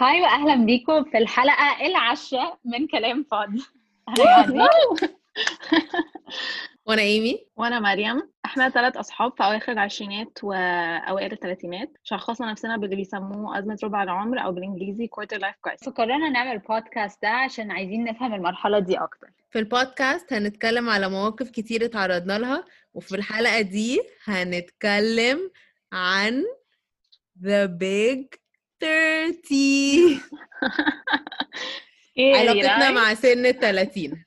hi واهلا بيكم في الحلقة العاشرة من كلام فاضي. أنا يعني. وأنا إيمي. وأنا مريم. إحنا ثلاث أصحاب في أواخر العشرينات وأوائل الثلاثينات شخصنا نفسنا باللي بيسموه أزمة ربع العمر أو بالإنجليزي quarter life crisis فقررنا نعمل البودكاست ده عشان عايزين نفهم المرحلة دي أكتر. في البودكاست هنتكلم على مواقف كتير اتعرضنا لها وفي الحلقة دي هنتكلم عن The Big 30 علاقتنا مع سن ال 30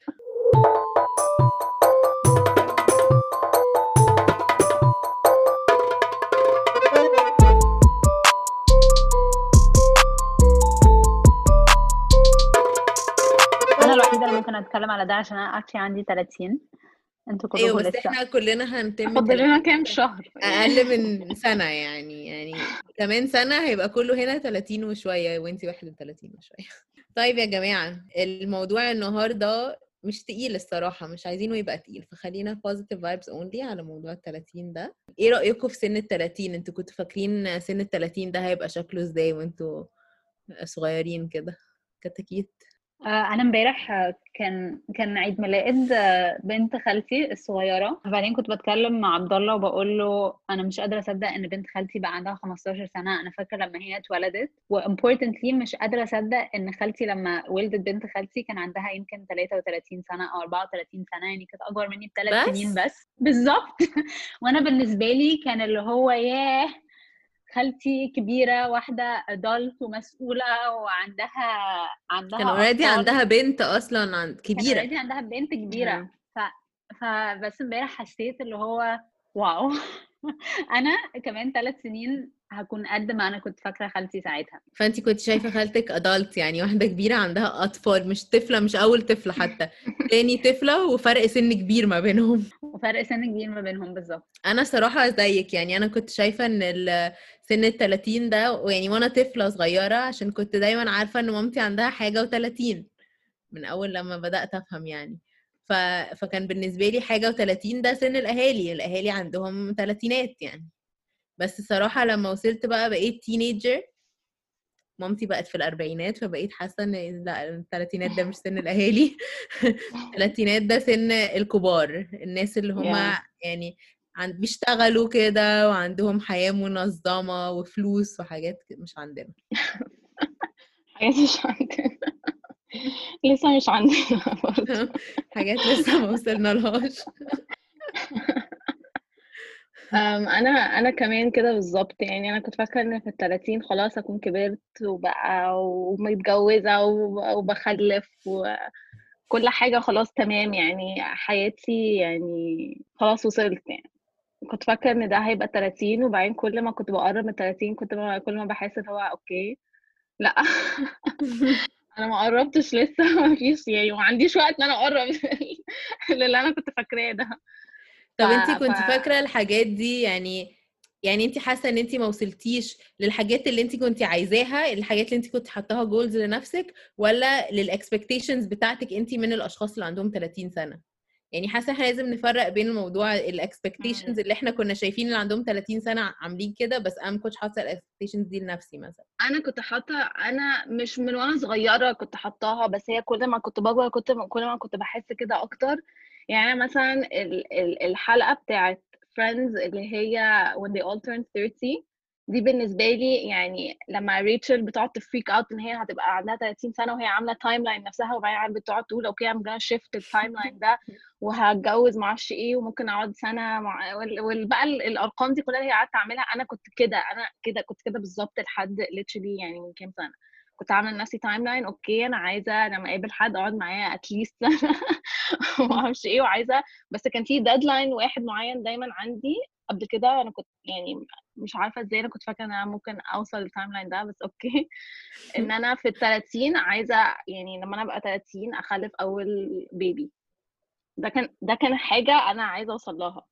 أنا الوحيدة اللي ممكن أتكلم على ده عشان أنا اكشلي عندي 30 أنتوا كلكم أيوه بس إحنا كلنا هنتم فاضل لنا كام شهر؟ أقل من سنة يعني يعني كمان سنة هيبقى كله هنا 30 وشوية وإنتي 31 وشوية. طيب يا جماعة الموضوع النهاردة مش تقيل الصراحة مش عايزينه يبقى تقيل. فخلينا positive vibes only على موضوع ال 30 ده. إيه رأيكم في سن ال 30 أنتوا كنتوا فاكرين سن ال 30 ده هيبقى شكله إزاي وإنتوا صغيرين كده؟ كتاكيت. أنا امبارح آه، كان كان عيد ميلاد آه، بنت خالتي الصغيرة. وبعدين كنت بتكلم مع عبد الله وبقول له أنا مش قادرة أصدق إن بنت خالتي بقى عندها 15 سنة. أنا فاكرة لما هي اتولدت. و importantly مش قادرة أصدق إن خالتي لما ولدت بنت خالتي كان عندها يمكن 33 سنة أو 34 سنة. يعني كانت أكبر مني بثلاث؟ سنين بس. بالظبط. وأنا بالنسبة لي كان اللي هو ياه! خالتي كبيرة واحدة adult ومسؤولة وعندها عندها كان already. عندها بنت أصلا عند كان كبيرة already عندها بنت كبيرة مم. ف... فبس امبارح حسيت اللي هو wow أنا كمان ثلاث سنين هكون قد ما أنا كنت فاكرة خالتي ساعتها. فانت كنت شايفة خالتك adult يعني واحدة كبيرة عندها أطفال مش طفلة مش أول طفلة حتى. تاني طفلة وفرق سن كبير ما بينهم. وفرق سن كبير ما بينهم بالظبط. أنا صراحة زيك يعني أنا كنت شايفة إن ال- سن ال 30 ده يعني وأنا طفلة صغيرة عشان كنت دايما عارفة إن مامتي عندها حاجة و30 من أول لما بدأت أفهم يعني. ف... فكان بالنسبة لي حاجة و30 ده سن الأهالي الأهالي عندهم تلاتينات يعني. بس الصراحه لما وصلت بقى بقيت تينيجر مامتي بقت في الأربعينات فبقيت حاسة إن لا الثلاثينات ده مش سن الأهالي. الثلاثينات ده سن الكبار الناس اللي هم Yeah. يعني عن بيشتغلوا كده وعندهم حياة منظمة وفلوس وحاجات مش عندنا. حاجات مش عندنا. لسه مش عندنا برضه. حاجات لسه ما وصلنا لهاش. أم، أنا أنا كمان كده بالظبط يعني. أنا كنت فاكرة إن في الثلاثين خلاص أكون كبرت وبقى ومتجوزة وب- وبخلف وكل حاجة خلاص تمام يعني. حياتي يعني خلاص وصلت يعني. كنت فاكرة إن ده هيبقى 30 وبعدين كل ما كنت بقرب من 30 كنت ما كل ما بحس إن هو أوكي. لأ. أنا ما قربتش لسه ما فيش يعني وما عنديش وقت إن أنا أقرب للي أنا كنت فاكراه ده. طب انت كنت ف- فاكرة الحاجات دي يعني يعني انت حاسة ان انت ما وصلتيش للحاجات اللي انت كنت عايزاها الحاجات اللي انت كنت حاطاها goals لنفسك ولا لل expectations بتاعتك انت من الأشخاص اللي عندهم 30 سنة؟ يعني حاسة إحنا لازم نفرق بين موضوع ال expectations اللي إحنا كنا شايفين اللي عندهم 30 سنة عاملين كده بس أنا ما كنتش حاطة ال expectations دي لنفسي مثلا. أنا كنت حاطة أنا مش من وأنا صغيرة كنت حطاها بس هي كل ما كنت بكبر كنت كل ما كنت بحس كده أكتر يعني مثلا ال- ال- الحلقة بتاعت Friends اللي هي when they all turn 30 دي بالنسبة لي يعني لما ريتشل بتقعد ت freak out إن هي هتبقى عندها 30 سنة وهي عاملة timeline نفسها وبعدين بتقعد تقول okay I'm gonna shift ال timeline ده وهتجوز معرفش إيه وممكن أقعد سنة مع وال- وبقى ال- الأرقام دي كلها اللي هي قعدت أعملها أنا كنت كده أنا كده كنت كده بالظبط لحد literally يعني من كام سنة. كنت عاملة لنفسي timeline okay أنا عايزة لما أقابل حد أقعد معاه at least سنه ومعرفش إيه وعايزة بس كان في deadline واحد معين دايما عندي. قبل كده أنا كنت يعني مش عارفة إزاي أنا كنت فاكرة إن أنا ممكن أوصل لل timeline ده بس okay. إن أنا في ال 30 عايزة يعني لما أنا أبقى 30 أخلف أول baby ده كان ده كان حاجة أنا عايزة أوصل لها.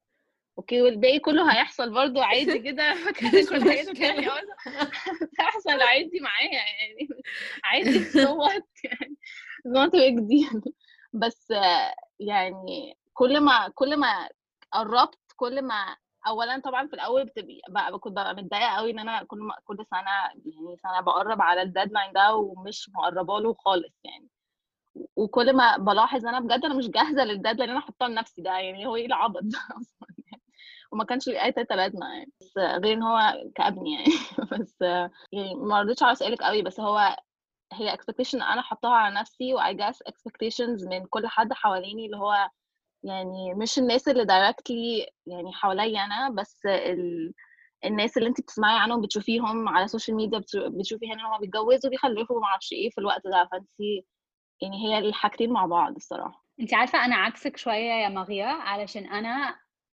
okay والباقي كله هيحصل برضو عادي كده. هتحصل عادي معايا يعني. عادي what يعني. A big deal. بس يعني كل ما كل ما قربت كل ما اولا طبعا في الأول بتبقى بقى كنت ببقى متضايقة قوي إن أنا كل ما كل سنة يعني سنة بقرب على ال deadline ده ومش مقربه له خالص يعني. وكل ما بلاحظ أنا بجد أنا مش جاهزة لل deadline اللي أنا حاطاه لنفسي ده يعني هو إيه العبط ده أصلا يعني. وما كانش ليه أي تلاته لازمة يعني بس غير إن هو كأبني يعني. بس يعني ما رضيتش أسألك قوي بس هو هي expectation أنا حطاها على نفسي و I guess expectations من كل حد حواليني اللي هو يعني مش الناس اللي directly يعني حواليا أنا بس ال... الناس اللي أنت بتسمعي عنهم بتشوفيهم على ال social media بتشوفي هنا هم بيتجوزوا بيخلفوا ما أعرفش إيه في الوقت ده. فأنت يعني هي الحاجتين مع بعض الصراحة. أنت عارفة أنا عكسك شوية يا مغيا علشان أنا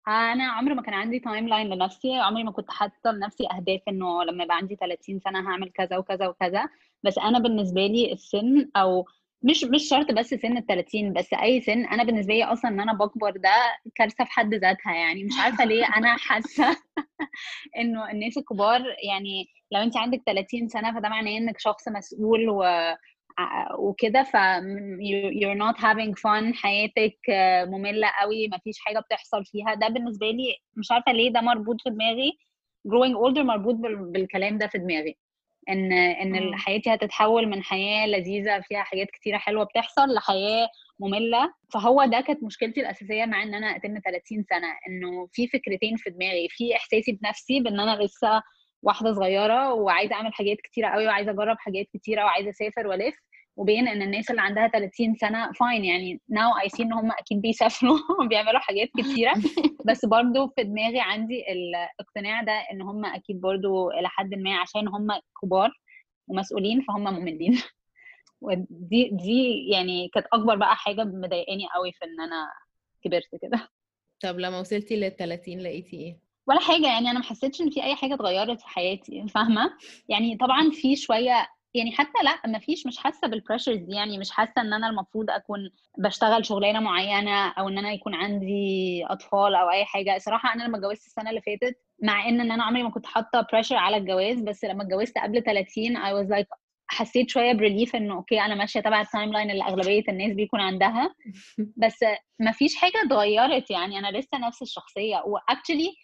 أنا عمري ما كان عندي timeline لنفسي عمري ما كنت حاطة لنفسي أهداف إنه لما يبقى عندي 30 سنة هعمل كذا وكذا وكذا. بس أنا بالنسبة لي السن أو مش مش شرط بس سن ال 30 بس أي سن أنا بالنسبة لي أصلا إن أنا بكبر ده كارثة في حد ذاتها يعني. مش عارفة ليه أنا حاسة إنه الناس الكبار يعني لو انت عندك 30 سنة فده معناه إنك شخص مسؤول و وكده. ف you're not having fun حياتك مملة قوي مفيش حاجة بتحصل فيها. ده بالنسبة لي مش عارفة ليه ده مربوط في دماغي. Growing older مربوط بالكلام ده في دماغي. إن إن حياتي هتتحول من حياة لذيذة فيها حاجات كتيرة حلوة بتحصل لحياة مملة. فهو ده كانت مشكلتي الأساسية مع إن أنا أتم 30 سنة إنه في فكرتين في دماغي في إحساسي بنفسي بإن أنا لسه واحدة صغيرة وعايزة أعمل حاجات كتيرة قوي وعايزة أجرب حاجات كتيرة وعايزة أسافر وألف. وبين إن الناس اللي عندها 30 سنة fine يعني now I see إن هم أكيد بيسافروا وبيعملوا حاجات كتيرة. بس برضو في دماغي عندي الاقتناع ده إن هم أكيد برضو إلى حد ما عشان هم كبار ومسؤولين فهم مملين. ودي دي يعني كانت أكبر بقى حاجة مضايقاني قوي في إن أنا كبرت كده. طب لما وصلتي لل 30 لقيتي إيه؟ ولا حاجة يعني أنا ما حسيتش إن في أي حاجة اتغيرت في حياتي فاهمة؟ يعني طبعا في شوية يعني حتى لا ما فيش مش حاسة بال pressures دي. يعني مش حاسة إن أنا المفروض أكون بشتغل شغلانة معينة أو إن أنا يكون عندي أطفال أو أي حاجة. صراحة أنا لما اتجوزت السنة اللي فاتت مع إن إن أنا عمري ما كنت حاطة pressure على الجواز بس لما اتجوزت قبل 30 I was like حسيت شوية ب relief إنه okay أنا ماشية تبع ال timeline اللي أغلبية الناس بيكون عندها. بس ما فيش حاجة اتغيرت. يعني أنا لسه نفس الشخصية. و actually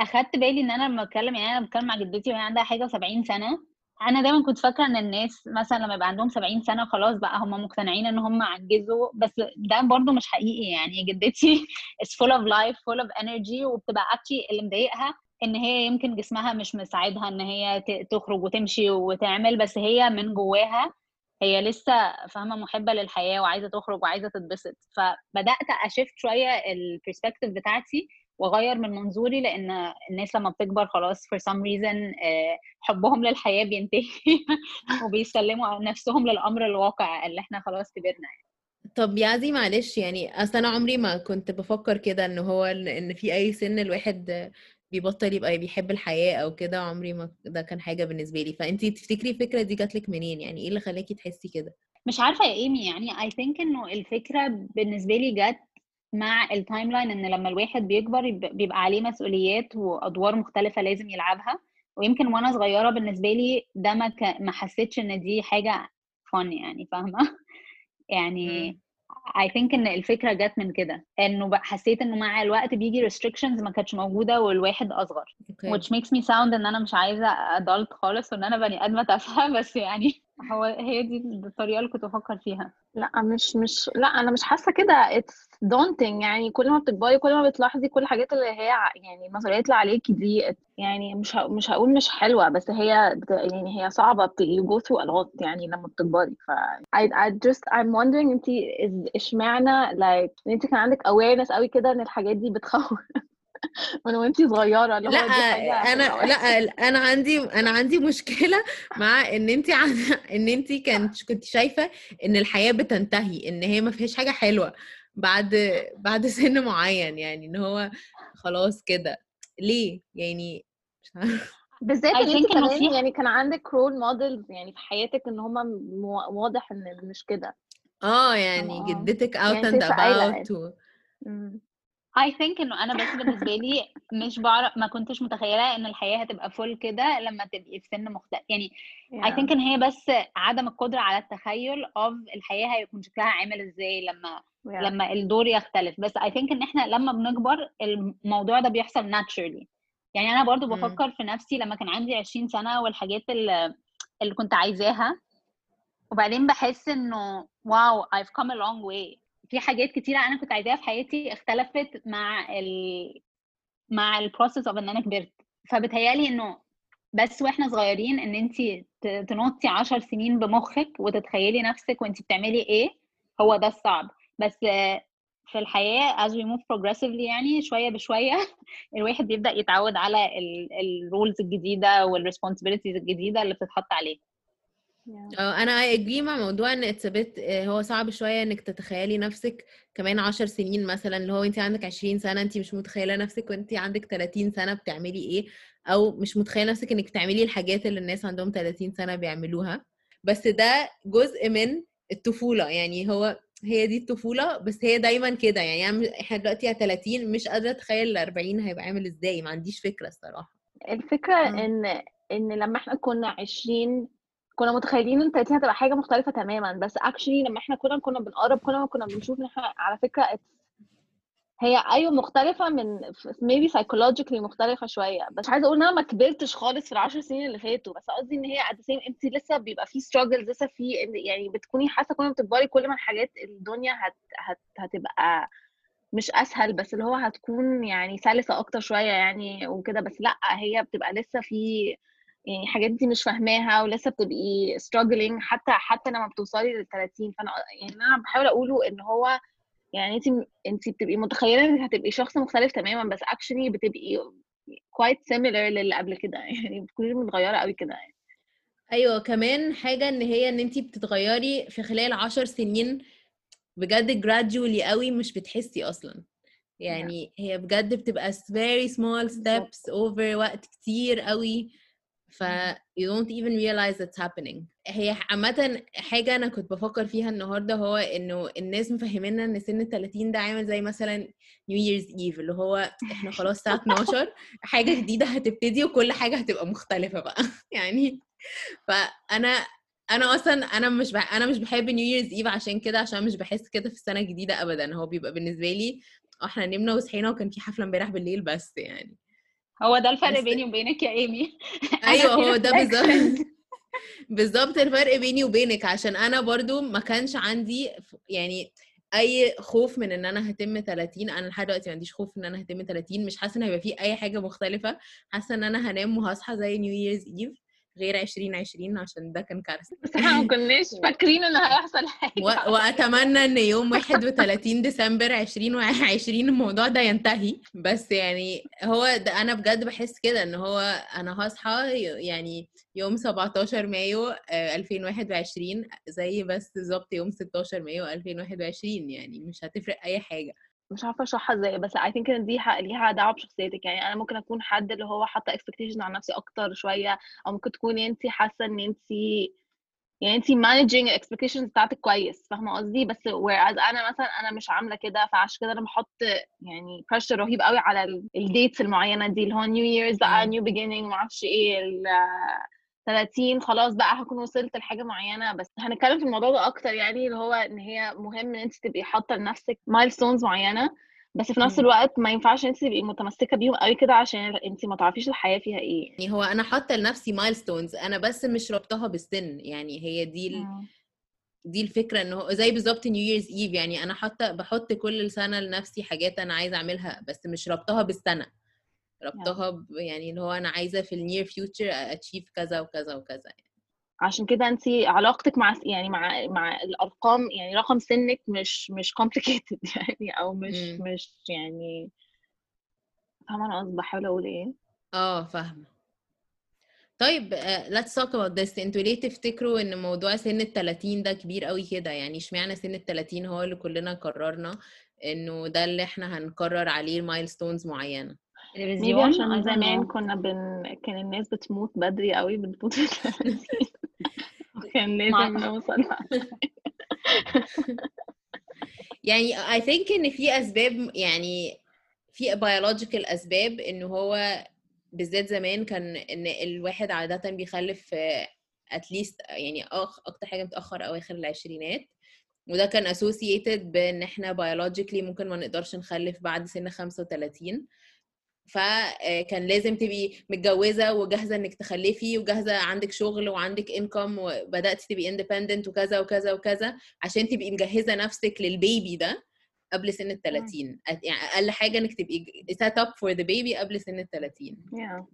أخدت بالي إن أنا لما بتكلم يعني أنا بتكلم مع جدتي وهي عندها حاجة و70 سنة. أنا دايما كنت فاكرة إن الناس مثلا لما يبقى عندهم 70 سنة خلاص بقى هم مقتنعين إن هم عجزوا بس ده برضو مش حقيقي. يعني جدتي is full of life full of energy وبتبقى اكشلي اللي مضايقها إن هي يمكن جسمها مش مساعدها إن هي تخرج وتمشي وتعمل بس هي من جواها هي لسه فاهمة محبة للحياة وعايزة تخرج وعايزة تتبسط. فبدأت اشفت شوية البرسبكتيف بتاعتي واغير من منظوري لأن الناس لما بتكبر خلاص for some reason حبهم للحياة بينتهي وبيسلموا نفسهم للأمر الواقع اللي إحنا خلاص كبرنا يعني. طب يا عزي معلش يعني أصل أنا عمري ما كنت بفكر كده إن هو إن في أي سن الواحد بيبطل يبقى بيحب الحياة أو كده عمري ما ده كان حاجة بالنسبة لي. فأنت تفتكري الفكرة دي جات لك منين يعني؟ إيه اللي خلاكي تحسي كده؟ مش عارفة يا إيمي يعني I think إنه الفكرة بالنسبة لي جت مع ال timeline إن لما الواحد بيكبر بيبقى عليه مسؤوليات وأدوار مختلفة لازم يلعبها. ويمكن وأنا صغيرة بالنسبة لي ده ما ك... ما حسيتش إن دي حاجة fun يعني فاهمة؟ يعني I think إن الفكرة جت من كده إنه حسيت إنه مع الوقت بيجي restrictions ما كانتش موجودة والواحد أصغر. Okay. which makes me sound إن أنا مش عايزة adult خالص وإن أنا بني آدمة تافهة بس يعني هو هي دي الطريقة اللي كنت بفكر فيها. لا مش مش لا أنا مش حاسة كده. It's daunting. يعني كل ما بتكبري كل ما بتلاحظي كل الحاجات اللي هي يعني المسؤوليات اللي عليكي دي يعني مش ه... مش هقول مش حلوة بس هي يعني هي صعبة. go through a lot يعني لما بتكبري. ف I, I just I'm wondering انت اشمعنى like انت كان عندك awareness قوي كده إن الحاجات دي بتخوف؟ من وانتي صغيرة لأ أنا لأ أنا عندي أنا عندي مشكلة مع إن انت إن انت كنت كنت شايفة إن الحياة بتنتهي إن هي ما فيهاش حاجة حلوة بعد بعد سن معين يعني إن هو خلاص كده. ليه؟ يعني بالذات إن انت كمان يعني كان عندك role models يعني في حياتك إن هم واضح إن مش كده. آه يعني جدتك out and about I think إنه أنا بس بالنسبة لي مش بعرف ما كنتش متخيلة إن الحياة هتبقى فول كده لما تبقي في سن مختلف يعني yeah. I think إن هي بس عدم القدرة على التخيل of الحياة هيكون شكلها عامل إزاي لما Yeah. لما الدور يختلف بس I think إن إحنا لما بنكبر الموضوع ده بيحصل naturally يعني أنا برضو. بفكر في نفسي لما كان عندي 20 سنة والحاجات اللي, اللي كنت عايزاها وبعدين بحس إنه واو I've come a long way في حاجات كتيرة أنا كنت عايزاها في حياتي اختلفت مع ال مع ال process of إن أنا كبرت فبتهيألي إنه بس وإحنا صغيرين إن انت تنطي عشر سنين بمخك وتتخيلي نفسك وانت بتعملي إيه هو ده الصعب بس في الحياة as we move progressively يعني شوية بشوية الواحد بيبدأ يتعود على ال roles الجديدة وال responsibilities الجديدة اللي بتتحط عليه. آه أنا اي اجري مع موضوع إن اتس بيت هو صعب شوية إنك تتخيلي نفسك كمان عشر سنين مثلا اللي هو انت عندك 20 سنة انت مش متخيلة نفسك وانت عندك 30 سنة بتعملي إيه أو مش متخيلة نفسك إنك بتعملي الحاجات اللي الناس عندهم 30 سنة بيعملوها. بس ده جزء من الطفولة يعني هو هي دي الطفولة بس هي دايما كده. يعني إحنا دلوقتي على 30 مش قادرة أتخيل ال 40 هيبقى عامل إزاي ما عنديش فكرة الصراحة. الفكرة آه. إن إن لما إحنا كنا 20 كنا متخيلين إن 30 هتبقى حاجة مختلفة تماما بس actually لما إحنا كنا كنا بنقرب كل ما كنا بنشوف إن إحنا على it's- هي أيوه مختلفة من maybe psychologically مختلفة شوية بس مش عايزة أقول إن أنا ما كبرتش خالص في العشر سنين اللي فاتوا بس قصدي إن هي the same أنت لسه بيبقى في struggles لسه في يعني بتكوني حاسة كل ما بتكبري كل ما الحاجات الدنيا هت هت هتبقى مش أسهل بس اللي هو هتكون يعني سلسة أكتر شوية يعني وكده بس لأ هي بتبقى لسه في يعني حاجات دي مش فاهماها ولسه بتبقي struggling حتى حتى لما بتوصلي لل 30 فأنا يعني أنا بحاول أقوله إن هو يعني انت انت بتبقي متخيلة انك هتبقي شخص مختلف تماما بس actually بتبقي quite similar للي قبل كده. يعني بتكوني متغيرة قوي كده يعني. أيوه كمان حاجة إن هي إن انت بتتغيري في خلال عشر سنين بجد gradually قوي مش بتحسي أصلا. يعني هي بجد بتبقى very small steps over وقت كتير قوي. ف you don't even realize it's happening. هي عامة حاجة أنا كنت بفكر فيها النهاردة هو إنه الناس مفهمينا إن سن ال 30 ده عامل زي مثلا New Year's Eve اللي هو إحنا خلاص الساعة 12 حاجة جديدة هتبتدي وكل حاجة هتبقى مختلفة بقى. يعني فأنا أنا أصلا أنا مش بح... أنا مش بحب نيو ييرز ايف عشان كده عشان مش بحس كده في السنة الجديدة ابدا. هو بيبقى بالنسبة لي إحنا نمنا وصحينا وكان في حفلة امبارح بالليل بس يعني. هو ده الفرق بيني وبينك يا إيمي؟ أيوه هو ده. بالظبط. بالظبط الفرق بيني وبينك عشان أنا برضو ما كانش عندي يعني أي خوف من إن أنا هتم 30 أنا لحد دلوقتي ما عنديش خوف إن أنا هتم 30 مش حاسة إن هيبقى في أي حاجة مختلفة. حاسة إن أنا هنام وهصحى زي New Year's Eve غير 2020 عشان ده كان كارثة. بس إحنا ما كناش فاكرين إن هيحصل حاجة. و- وأتمنى إن يوم 31 ديسمبر 2020 الموضوع ده ينتهي. بس يعني هو ده أنا بجد بحس كده إن هو أنا هصحى يعني يوم 17 مايو آه، 2021 زي بس بالظبط يوم 16 مايو 2021 يعني مش هتفرق أي حاجة. مش عارفة أشرحها إزاي بس I think إن دي ح- ليها دعوة بشخصيتك يعني أنا ممكن أكون حد اللي هو حاطة expectation على نفسي أكتر شوية أو ممكن تكوني انت حاسة إن انت يعني انت managing expectations بتاعتك كويس فاهمة قصدي بس whereas أنا مثلا أنا مش عاملة كده فعشان كده أنا بحط يعني pressure رهيب قوي على ال dates المعينة دي اللي هو New Year's بقى مم. new beginning معرفش إيه ال 30 خلاص بقى هكون وصلت لحاجة معينة. بس هنتكلم في الموضوع ده أكتر يعني اللي هو إن هي مهم إن أنت تبقي حاطة لنفسك milestones معينة. بس في نفس. الوقت ما ينفعش أنت تبقي متمسكة بيهم قوي كده عشان أنت ما تعرفيش الحياة فيها إيه يعني. هو أنا حاطة لنفسي milestones أنا بس مش ربطها بالسن يعني. هي دي ال... دي الفكرة إن هو زي بالظبط New Year's Eve يعني. أنا حاطة بحط كل سنه لنفسي حاجات أنا عايزة أعملها بس مش ربطها بالسنة. ربطها ب... يعني اللي هو أنا عايزة في ال near future achieve كذا وكذا وكذا يعني. عشان كده انت علاقتك مع يعني مع مع الأرقام يعني رقم سنك مش مش complicated يعني أو مش مم. مش يعني فاهمة أنا قصدي بحاول أقول إيه؟ آه فاهمة. طيب uh, let's talk about this. أنتوا ليه تفتكروا إن موضوع سن ال 30 ده كبير قوي كده؟ يعني اشمعنى سن ال 30 هو اللي كلنا قررنا إنه ده اللي إحنا هنقرر عليه مايلستونز معينة؟ Maybe تلفزيون عشان I don't زمان know. كنا بن كان الناس بتموت بدري قوي بتموت في الثلاثين وكان مع- لازم نوصل يعني I think إن في أسباب يعني في biological أسباب إن هو بالذات زمان كان إن الواحد عادة بيخلف at least يعني أخ أكتر حاجة متأخر اواخر العشرينات. وده كان associated بإن إحنا biologically ممكن ما نقدرش نخلف بعد سن 35 فكان لازم تبقي متجوزة وجاهزة إنك تخلفي وجاهزة عندك شغل وعندك انكم وبدأت تبقي اندبندنت وكذا وكذا وكذا عشان تبقي مجهزة نفسك لل baby ده قبل سن ال 30 يعني أقل حاجة إنك تبقي set up for the baby قبل سن ال 30 yeah.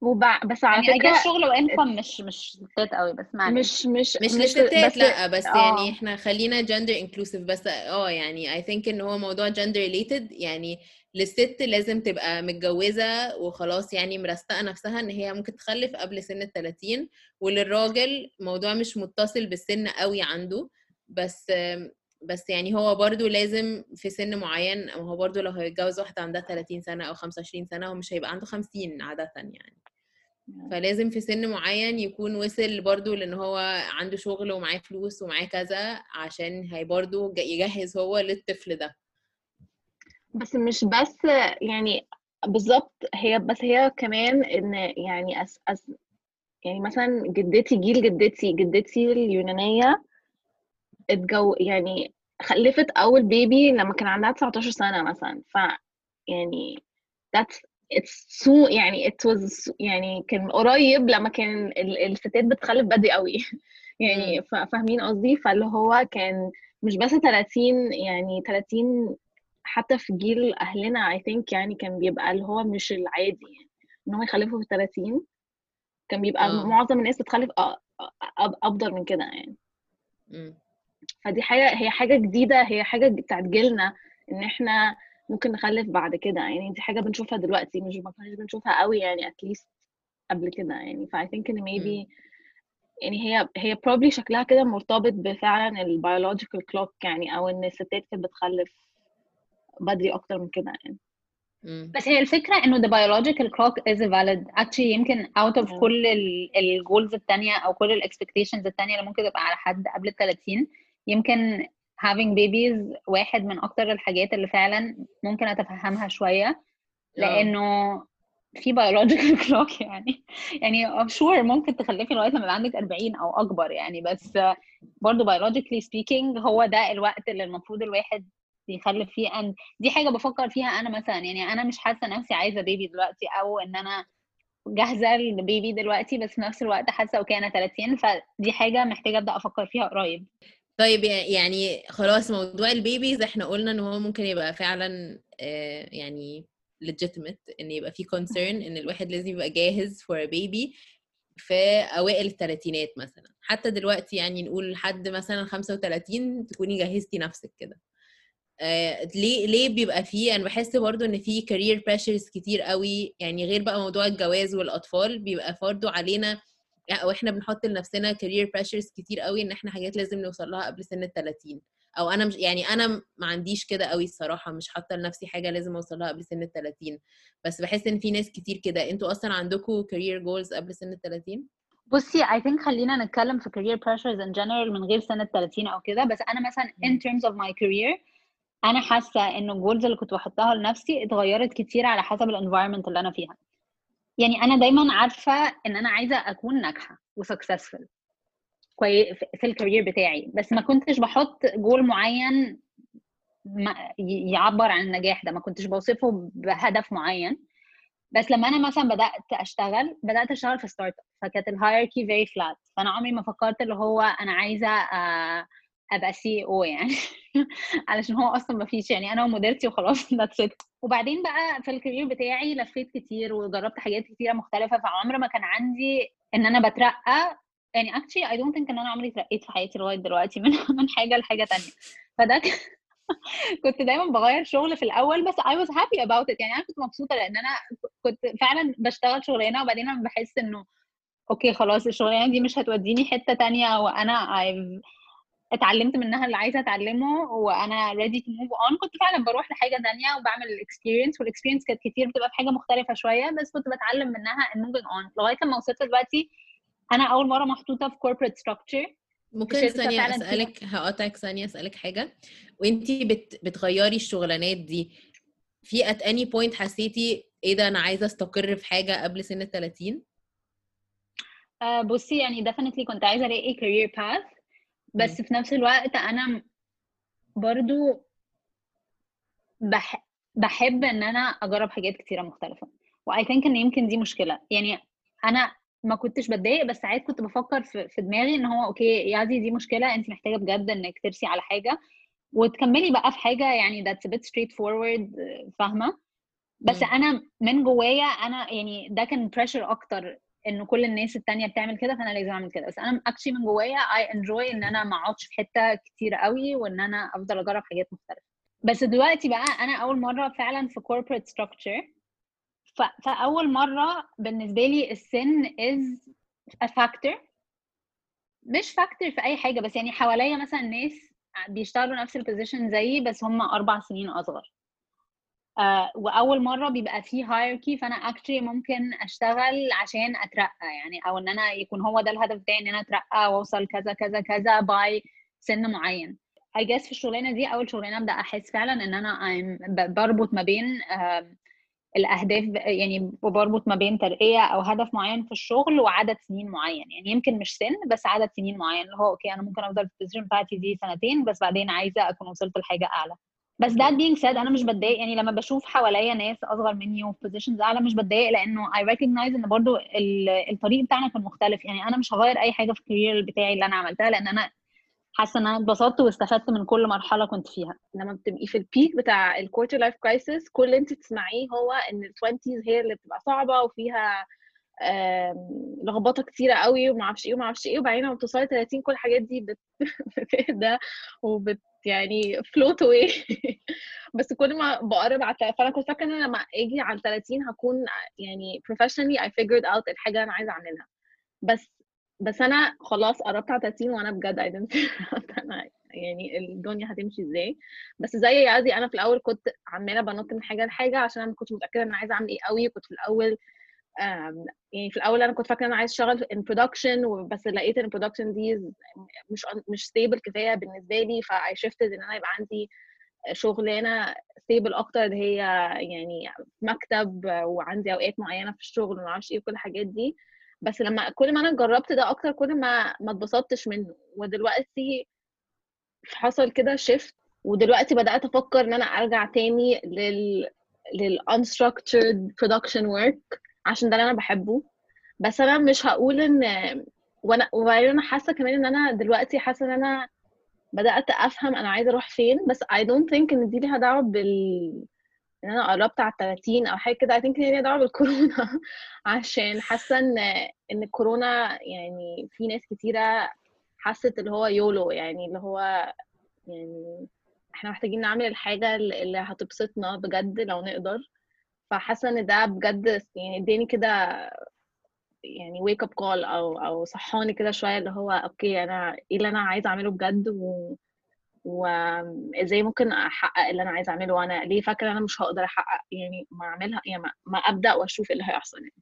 وبع... بس على يعني فكرة فكره شغل وانكم مش مش ستات قوي بس ما علينا. مش مش مش للستات لأ بس آه. يعني إحنا خلينا gender inclusive بس آه يعني I think إن هو موضوع gender related يعني للست لازم تبقى متجوزة وخلاص يعني مرستقة نفسها إن هي ممكن تخلف قبل سن ال 30 وللراجل موضوع مش متصل بالسن قوي عنده بس بس يعني هو برضو لازم في سن معين هو برضو لو هيتجوز واحدة عندها 30 سنة أو 25 سنة هو مش هيبقى عنده 50 عادة يعني. فلازم في سن معين يكون وصل برضو لأن هو عنده شغل ومعاه فلوس ومعاه كذا عشان هي برضو يجهز هو للطفل ده. بس مش بس يعني بالظبط هي بس هي كمان إن يعني أس أس يعني مثلا جدتي جيل جدتي جدتي اليونانية اتجو يعني خلفت أول بيبي لما كان عندها 19 سنة مثلا. ف يعني that's it's so يعني it was يعني كان قريب لما كان ال- الستات بتخلف بدري قوي. يعني فاهمين قصدي؟ فاللي هو كان مش بس 30 يعني 30 حتى في جيل أهلنا I think يعني كان بيبقى اللي هو مش العادي يعني إن هم يخلفوا في 30 كان بيبقى آه. معظم الناس بتخلف أ- أ- أفضل من كده يعني. مم. فدي حاجة هي حاجة جديدة هي حاجة بتاعت جيلنا إن إحنا ممكن نخلف بعد كده. يعني دي حاجة بنشوفها دلوقتي مش ما كناش بنشوفها قوي يعني least قبل كده. يعني ف I think إن maybe يعني هي هي probably شكلها كده مرتبط بفعلا ال biological clock يعني أو إن الستات كانت بتخلف بدري أكتر من كده يعني. بس هي الفكرة إنه the biological clock is valid. Actually يمكن out of Yeah. كل ال goals التانية أو كل ال expectations التانية اللي ممكن تبقى على حد قبل ال 30 يمكن having babies واحد من أكتر الحاجات اللي فعلا ممكن أتفهمها شوية آه. لأنه في biological clock يعني. يعني sure ممكن تخلفي لغاية لما يبقى عندك 40 أو أكبر يعني بس برضه biologically speaking هو ده الوقت اللي المفروض الواحد يخلف فيه. And دي حاجة بفكر فيها أنا مثلا. يعني أنا مش حاسة نفسي عايزة baby دلوقتي أو إن أنا جاهزة لل baby دلوقتي بس في نفس الوقت حاسة okay أنا 30 فدي حاجة محتاجة أبدأ أفكر فيها قريب. طيب يعني خلاص موضوع ال babies إحنا قلنا إن هو ممكن يبقى فعلا آه، يعني legitimate إن يبقى في concern إن الواحد لازم يبقى جاهز for a baby في أوائل الثلاثينات مثلا. حتى دلوقتي يعني نقول لحد مثلا 35 تكوني جهزتي نفسك كده. آه، ليه ليه بيبقى فيه؟ أنا بحس برضو إن في career pressures كتير قوي. يعني غير بقى موضوع الجواز والأطفال بيبقى برضو علينا أو إحنا بنحط لنفسنا career pressures كتير قوي إن إحنا حاجات لازم نوصل لها قبل سن ال 30 أو أنا مش يعني أنا ما عنديش كده قوي الصراحة مش حاطة لنفسي حاجة لازم أوصل لها قبل سن ال 30 بس بحس إن في ناس كتير كده. أنتوا أصلا عندكم career goals قبل سن ال 30 بصي I think خلينا نتكلم في career pressures in general من غير سنة 30 أو كده. بس أنا مثلا in مم. terms of my career أنا حاسة إنه ال goals اللي كنت بحطها لنفسي اتغيرت كتير على حسب ال environment اللي أنا فيها. يعني أنا دايما عارفة إن أنا عايزة أكون ناجحة و successful كويس في ال career بتاعي. بس ما كنتش بحط جول معين يعبر عن النجاح ده. ما كنتش بوصفه بهدف معين. بس لما أنا مثلا بدأت أشتغل بدأت أشتغل في startup فكانت ال hierarchy very flat فأنا عمري ما فكرت اللي هو أنا عايزة آه، أبقى C O يعني. علشان هو أصلا ما فيش يعني أنا ومديرتي وخلاص that's it وبعدين بقى في ال career بتاعي لفيت كتير وجربت حاجات كتيرة مختلفة فعمر ما كان عندي إن أنا بترقى. يعني actually I don't think إن أنا عمري اترقيت في حياتي لغاية دلوقتي من من حاجة لحاجة تانية. فده ك- كنت دايما بغير شغل في الأول بس I was happy about it. يعني أنا كنت مبسوطة لأن أنا كنت فعلا بشتغل شغلانة وبعدين أنا بحس إنه okay خلاص الشغلانة دي مش هتوديني حتة تانية وأنا I've اتعلمت منها اللي عايزة أتعلمه وأنا ready to move on. كنت فعلا بروح لحاجة تانية وبعمل ال experience وال experience كانت كتير بتبقى في حاجة مختلفة شوية بس كنت بتعلم منها moving on. لغاية لما وصلت دلوقتي أنا أول مرة محطوطة في corporate structure. ممكن ثانية أسألك هقاطعك ثانية أسألك حاجة. وانتي بت بتغيري الشغلانات دي. في at any point حسيتي إيه ده أنا عايزة أستقر في حاجة قبل سن ال 30 آه، بصي يعني definitely كنت عايزة ألاقي career path. بس في نفس الوقت أنا برضو بح... بحب إن أنا أجرب حاجات كتيرة مختلفة. واي ثينك إن يمكن دي مشكلة. يعني أنا ما كنتش بتضايق بس ساعات كنت بفكر في, في دماغي إن هو okay يا دي دي مشكلة انت محتاجة بجد إنك ترسي على حاجة. وتكملي بقى في حاجة يعني that's a bit straight forward فاهمة؟ بس مم. أنا من جوايا أنا يعني ده كان pressure أكتر إنه كل الناس التانية بتعمل كده فأنا لازم أعمل كده. بس أنا actually من جوايا I enjoy إن أنا ما أقعدش في حتة كتير قوي وإن أنا أفضل أجرب حاجات مختلفة. بس دلوقتي بقى أنا أول مرة فعلا في corporate structure. فأول مرة بالنسبة لي السن is a factor. مش factor في أي حاجة بس يعني حواليا مثلا ناس بيشتغلوا نفس ال position زيي بس هم أربع سنين أصغر. آه وأول مرة بيبقى فيه hierarchy فأنا actually ممكن أشتغل عشان أترقى يعني أو إن أنا يكون هو ده الهدف بتاعي إن أنا أترقى وأوصل كذا كذا كذا by سن معين. I guess في الشغلانة دي أول شغلانة أبدأ أحس فعلا إن أنا بربط ما بين آه الأهداف يعني بربط ما بين ترقية أو هدف معين في الشغل وعدد سنين معين. يعني يمكن مش سن بس عدد سنين معين اللي هو okay أنا ممكن أفضل في ال position بتاعتي دي سنتين بس بعدين عايزة أكون وصلت لحاجة أعلى. بس that being said أنا مش بتضايق. يعني لما بشوف حواليا ناس أصغر مني وفي positions أعلى مش بتضايق لأنه I recognize إن برضو ال- الطريق بتاعنا كان مختلف. يعني أنا مش هغير أي حاجة في ال career بتاعي اللي أنا عملتها لأن أنا حاسة إن أنا اتبسطت واستفدت من كل مرحلة كنت فيها. لما بتبقي في ال peak بتاع ال quarter life crisis كل اللي أنت تسمعيه هو إن ال 20s هي اللي بتبقى صعبة وفيها لخبطة كتيرة قوي وما أعرفش إيه وما أعرفش إيه وبعدين لما بتوصلي 30 كل الحاجات دي بت- بتهدى وبت يعني float away بس كل ما بقرب على فأنا كنت فاكرة إن أنا لما آجي على 30 هكون يعني professionally I figured out الحاجة أنا عايزة أعملها. بس بس أنا خلاص قربت على 30 وأنا بجد out أنا يعني الدنيا هتمشي إزاي. بس زي يازي أنا في الأول كنت عمالة بنط من حاجة لحاجة عشان أنا ما كنتش متأكدة إن أنا عايزة أعمل إيه قوي كنت في الأول يعني في الأول أنا كنت فاكرة إن أنا عايزة أشتغل in production بس لقيت إن production دي مش مش stable كفاية بالنسبة لي ف I shifted إن أنا يبقى عندي شغلانة stable أكتر اللي هي يعني مكتب وعندي أوقات معينة في الشغل وما أعرفش إيه وكل الحاجات دي. بس لما كل ما أنا جربت ده أكتر كل ما ما اتبسطتش منه. ودلوقتي حصل كده شيفت ودلوقتي بدأت أفكر إن أنا أرجع تاني لل لل unstructured production work. عشان ده اللي أنا بحبه. بس أنا مش هقول إن وأنا وبعدين أنا حاسة كمان إن أنا دلوقتي حاسة إن أنا بدأت أفهم أنا عايزة أروح فين. بس I don't think إن دي ليها دعوة بال إن أنا قربت على 30 أو حاجة كده. I think هي ليها دعوة بالكورونا. عشان حاسة إن إن الكورونا يعني في ناس كتيرة حست اللي هو يولو. يعني اللي هو يعني إحنا محتاجين نعمل الحاجة اللي اللي هتبسطنا بجد لو نقدر. فحاسة إن ده بجد يعني إداني كده يعني wake up call أو أو صحاني كده شوية اللي هو أوكي أنا إيه اللي أنا عايزة أعمله بجد؟ و وازاي ممكن أحقق اللي أنا عايزة أعمله؟ وأنا ليه فاكرة أنا مش هقدر أحقق؟ يعني ما أعملها يعني ما, أبدأ وأشوف إيه اللي هيحصل يعني.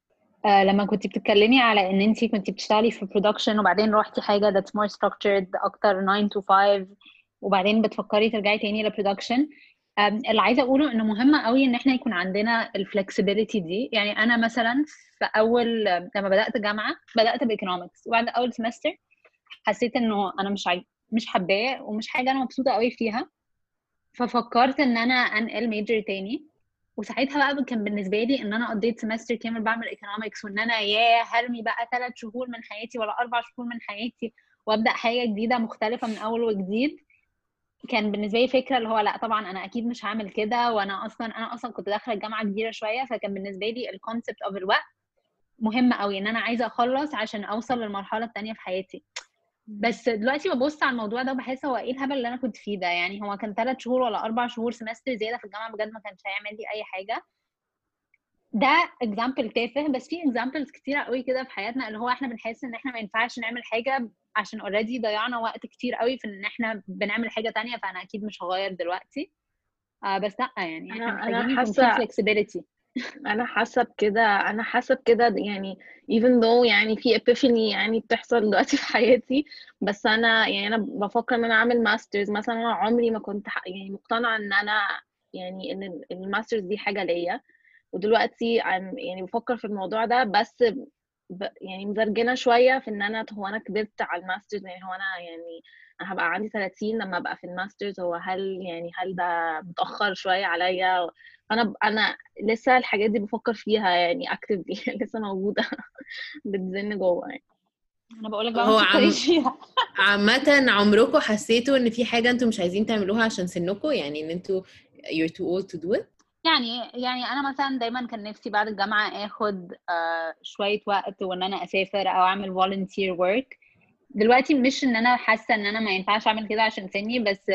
آه لما كنت بتتكلمي على إن انت كنت بتشتغلي في production وبعدين روحتي حاجة that's more structured أكتر 9 to 5 وبعدين بتفكري ترجعي تاني ل production اللي عايزة أقوله إنه مهم قوي إن إحنا يكون عندنا ال flexibility دي. يعني أنا مثلا في أول لما بدأت جامعة بدأت ب economics وبعد أول semester حسيت إنه أنا مش عايز مش حباه ومش حاجة أنا مبسوطة قوي فيها. ففكرت إن أنا أنقل major تاني. وساعتها بقى كان بالنسبة لي إن أنا قضيت semester كامل بعمل economics وإن أنا ياه هرمي بقى ثلاث شهور من حياتي ولا أربع شهور من حياتي وأبدأ حاجة جديدة مختلفة من أول وجديد. كان بالنسبة لي فكرة اللي هو لأ طبعا أنا أكيد مش هعمل كده وأنا أصلا أنا أصلا كنت داخلة الجامعة كبيرة شوية فكان بالنسبة لي ال concept of الوقت مهم قوي إن أنا عايزة أخلص عشان أوصل للمرحلة الثانية في حياتي. بس دلوقتي ببص على الموضوع ده وبحس هو إيه الهبل اللي أنا كنت فيه ده يعني هو كان ثلاث شهور ولا أربع شهور semester زيادة في الجامعة بجد ما كانش هيعمل لي أي حاجة. ده example تافه بس في examples كتيرة قوي كده في حياتنا اللي هو إحنا بنحس إن إحنا ما ينفعش نعمل حاجة عشان already ضيعنا وقت كتير قوي في إن إحنا بنعمل حاجة تانية فأنا أكيد مش هغير دلوقتي. آه بس لأ يعني إحنا محتاجين حاسة flexibility. أنا حاسة بكده أنا حاسة بكده يعني even though يعني في epiphany يعني بتحصل دلوقتي في حياتي بس أنا يعني أنا بفكر إن أنا أعمل masters مثلا أنا عمري ما كنت يعني مقتنعة إن أنا يعني إن ال- ال masters دي حاجة ليا. ودلوقتي I'm يعني بفكر في الموضوع ده بس ب... يعني مزرجنة شوية في إن أنا هو أنا كبرت على ال masters يعني هو أنا يعني أنا هبقى عندي 30 لما أبقى في ال masters هو هل يعني هل ده متأخر شوية عليا؟ أنا أنا لسه الحاجات دي بفكر فيها يعني اكتفلي لسه موجودة بتزن جوه يعني. أنا بقول لك بقى هو ما عم- فيها عامة عمركم حسيتوا إن في حاجة أنتوا مش عايزين تعملوها عشان سنكم؟ يعني إن أنتوا you're too old to do it يعني يعني أنا مثلا دايما كان نفسي بعد الجامعة آخد آه، شوية وقت وإن أنا أسافر أو أعمل volunteer work. دلوقتي مش إن أنا حاسة إن أنا ما ينفعش أعمل كده عشان سني بس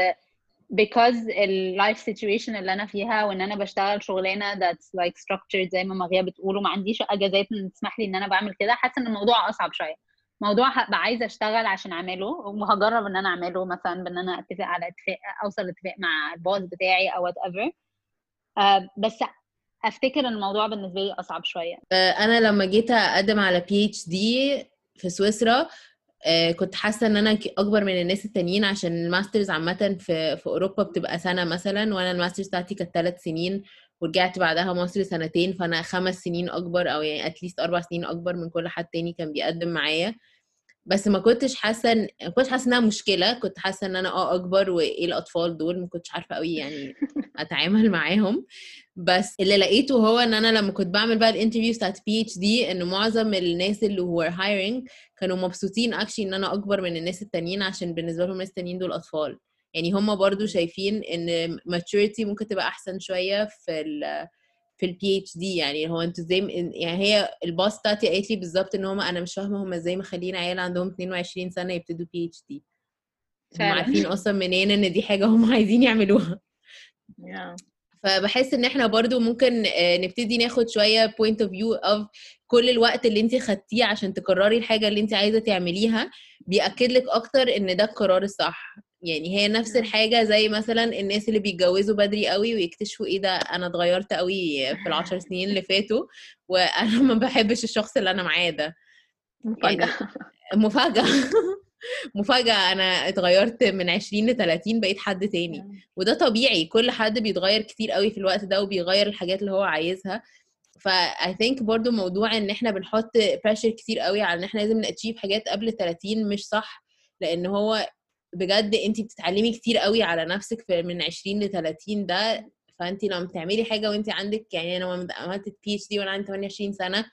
because ال life situation اللي أنا فيها وإن أنا بشتغل شغلانة that's like structured زي ما مغيا بتقول وما عنديش أجازات تسمح لي إن أنا بعمل كده حاسة إن الموضوع أصعب شوية. موضوع هبقى عايزة أشتغل عشان أعمله وهجرب إن أنا أعمله مثلا بإن أنا أتفق على اتفاق أوصل اتفاق مع ال boss بتاعي أو whatever بس أفتكر الموضوع بالنسبة لي أصعب شوية. آه، أنا لما جيت أقدم على PhD في سويسرا آه، كنت حاسة إن أنا أكبر من الناس التانيين عشان ال masters عامه في في أوروبا بتبقى سنة مثلا وأنا ال masters بتاعتي كانت ثلاث سنين ورجعت بعدها مصر سنتين فأنا خمس سنين أكبر أو يعني at least أربع سنين أكبر من كل حد تاني كان بيقدم معايا. بس ما كنتش حاسة ما كنتش حاسة إنها مشكلة كنت حاسة إن أنا آه أكبر وإيه الأطفال دول ما كنتش عارفة قوي يعني أتعامل معاهم. بس اللي لقيته هو إن أنا لما كنت بعمل بقى ال interviews بتاعت PhD إن معظم الناس اللي هو hiring كانوا مبسوطين actually إن أنا أكبر من الناس التانيين عشان بالنسبة لهم الناس التانيين دول أطفال. يعني هم برضو شايفين إن maturity ممكن تبقى أحسن شوية في ال في ال PhD يعني هو أنتوا إزاي يعني هي ال boss بتاعتي قالت لي بالظبط ان هم أنا مش فاهمة هم إزاي مخلين عيال عندهم 22 سنة يبتدوا PhD هم. عارفين أصلا منين ان دي حاجة هم عايزين يعملوها yeah. فبحس ان إحنا برضو ممكن آه، نبتدي ناخد شوية point of view of كل الوقت اللي انت خدتيه عشان تقرري الحاجة اللي انت عايزة تعمليها بيأكد لك أكتر ان ده القرار الصح يعني هي نفس الحاجة زي مثلا الناس اللي بيتجوزوا بدري قوي ويكتشفوا إيه ده أنا اتغيرت قوي في العشر سنين اللي فاتوا وأنا ما بحبش الشخص اللي أنا معاه ده. مفاجأة. مفاجأة. مفاجأة أنا اتغيرت من 20 ل 30 بقيت حد تاني. وده طبيعي كل حد بيتغير كتير قوي في الوقت ده وبيغير الحاجات اللي هو عايزها. ف I think برضو موضوع إن إحنا بنحط pressure كتير قوي على إن إحنا لازم ن achieve حاجات قبل ال 30 مش صح لأن هو بجد انت بتتعلمي كتير قوي على نفسك في من 20 ل 30 ده فانت لما بتعملي حاجة وانت عندك يعني أنا لما عملت ال PhD وأنا عندي 28 سنة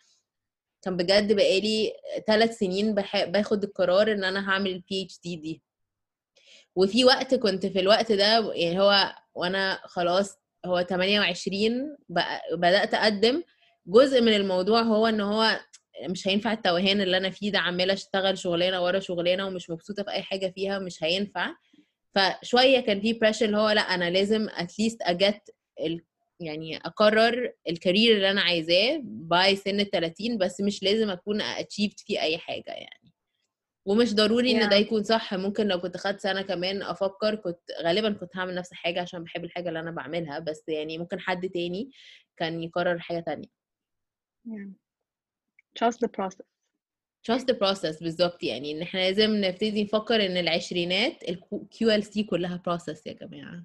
كان بجد بقالي ثلاث سنين بح... باخد القرار إن أنا هعمل ال PhD. دي وفي وقت كنت في الوقت ده يعني هو وأنا خلاص هو 28 بقى بدأت أقدم. جزء من الموضوع هو إن هو مش هينفع التوهان اللي أنا فيه ده عمالة أشتغل شغلانة ورا شغلانة ومش مبسوطة في أي حاجة فيها مش هينفع فشوية كان في pressure اللي هو لأ أنا لازم at least اجت ال... يعني أقرر ال career اللي أنا عايزاه by سن ال 30 بس مش لازم أكون achieved فيه أي حاجة يعني ومش ضروري إن ده Yeah. يكون صح ممكن لو كنت خدت سنة كمان أفكر كنت غالبا كنت هعمل نفس الحاجة عشان بحب الحاجة اللي أنا بعملها بس يعني ممكن حد تاني كان يقرر حاجة تانية Yeah. Trust the process. Trust the process بالظبط. يعني إن إحنا لازم نبتدي نفكر إن العشرينات ال QLC كلها process يا جماعة.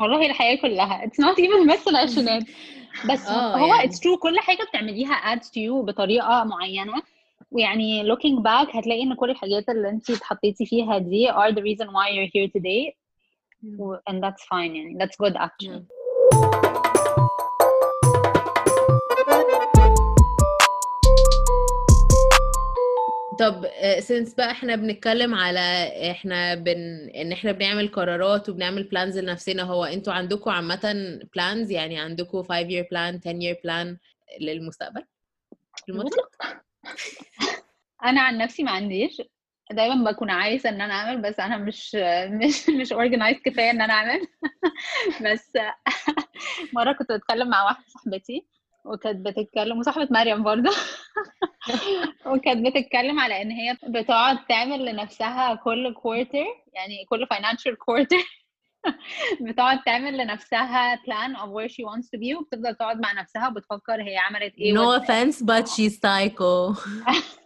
والله الحياة كلها. It's not even بس العشرينات. بس آه هو يعني. it's true. كل حاجة بتعمليها adds to you بطريقة معينة. ويعني looking back هتلاقي إن كل الحاجات اللي انت اتحطيتي فيها دي are the reason why you're here today. and that's fine يعني. That's good actually. طب since بقى إحنا بنتكلم على إحنا بن ان إحنا بنعمل قرارات وبنعمل plans لنفسنا هو أنتوا عندكم عامة plans يعني عندكم 5 year plan 10 year plan للمستقبل؟ المطلق أنا عن نفسي ما عنديش. دايما بكون عايزة إن أنا أعمل بس أنا مش مش مش organized كفاية إن أنا أعمل. بس مرة كنت بتكلم مع واحدة صاحبتي وكانت بتتكلم وصاحبة مريم برضه. وكانت بتتكلم على إن هي بتقعد تعمل لنفسها كل كوارتر يعني كل financial quarter. بتقعد تعمل لنفسها plan of where she wants to be وبتفضل تقعد مع نفسها وبتفكر هي عملت إيه no offense but she's psycho.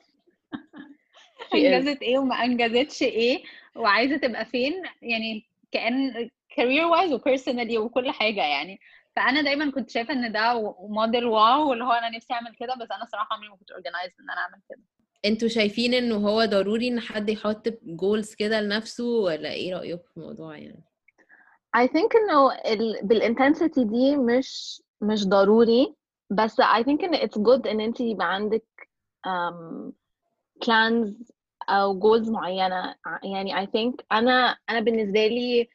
أنجزت إيه وما أنجزتش إيه وعايزة تبقى فين؟ يعني كأن career wise و personally وكل حاجة يعني. فأنا دايما كنت شايفة إن ده موديل wow واللي هو أنا نفسي أعمل كده بس أنا صراحة عمري ما كنت organized إن أنا أعمل كده. أنتوا شايفين انه هو ضروري إن حد يحط goals كده لنفسه ولا إيه رأيكم في الموضوع يعني؟ I think إنه ال... بال intensity دي مش مش ضروري بس I think إن it's good إن أنت يبقى عندك um, plans أو goals معينة. يعني I think أنا أنا بالنسبة لي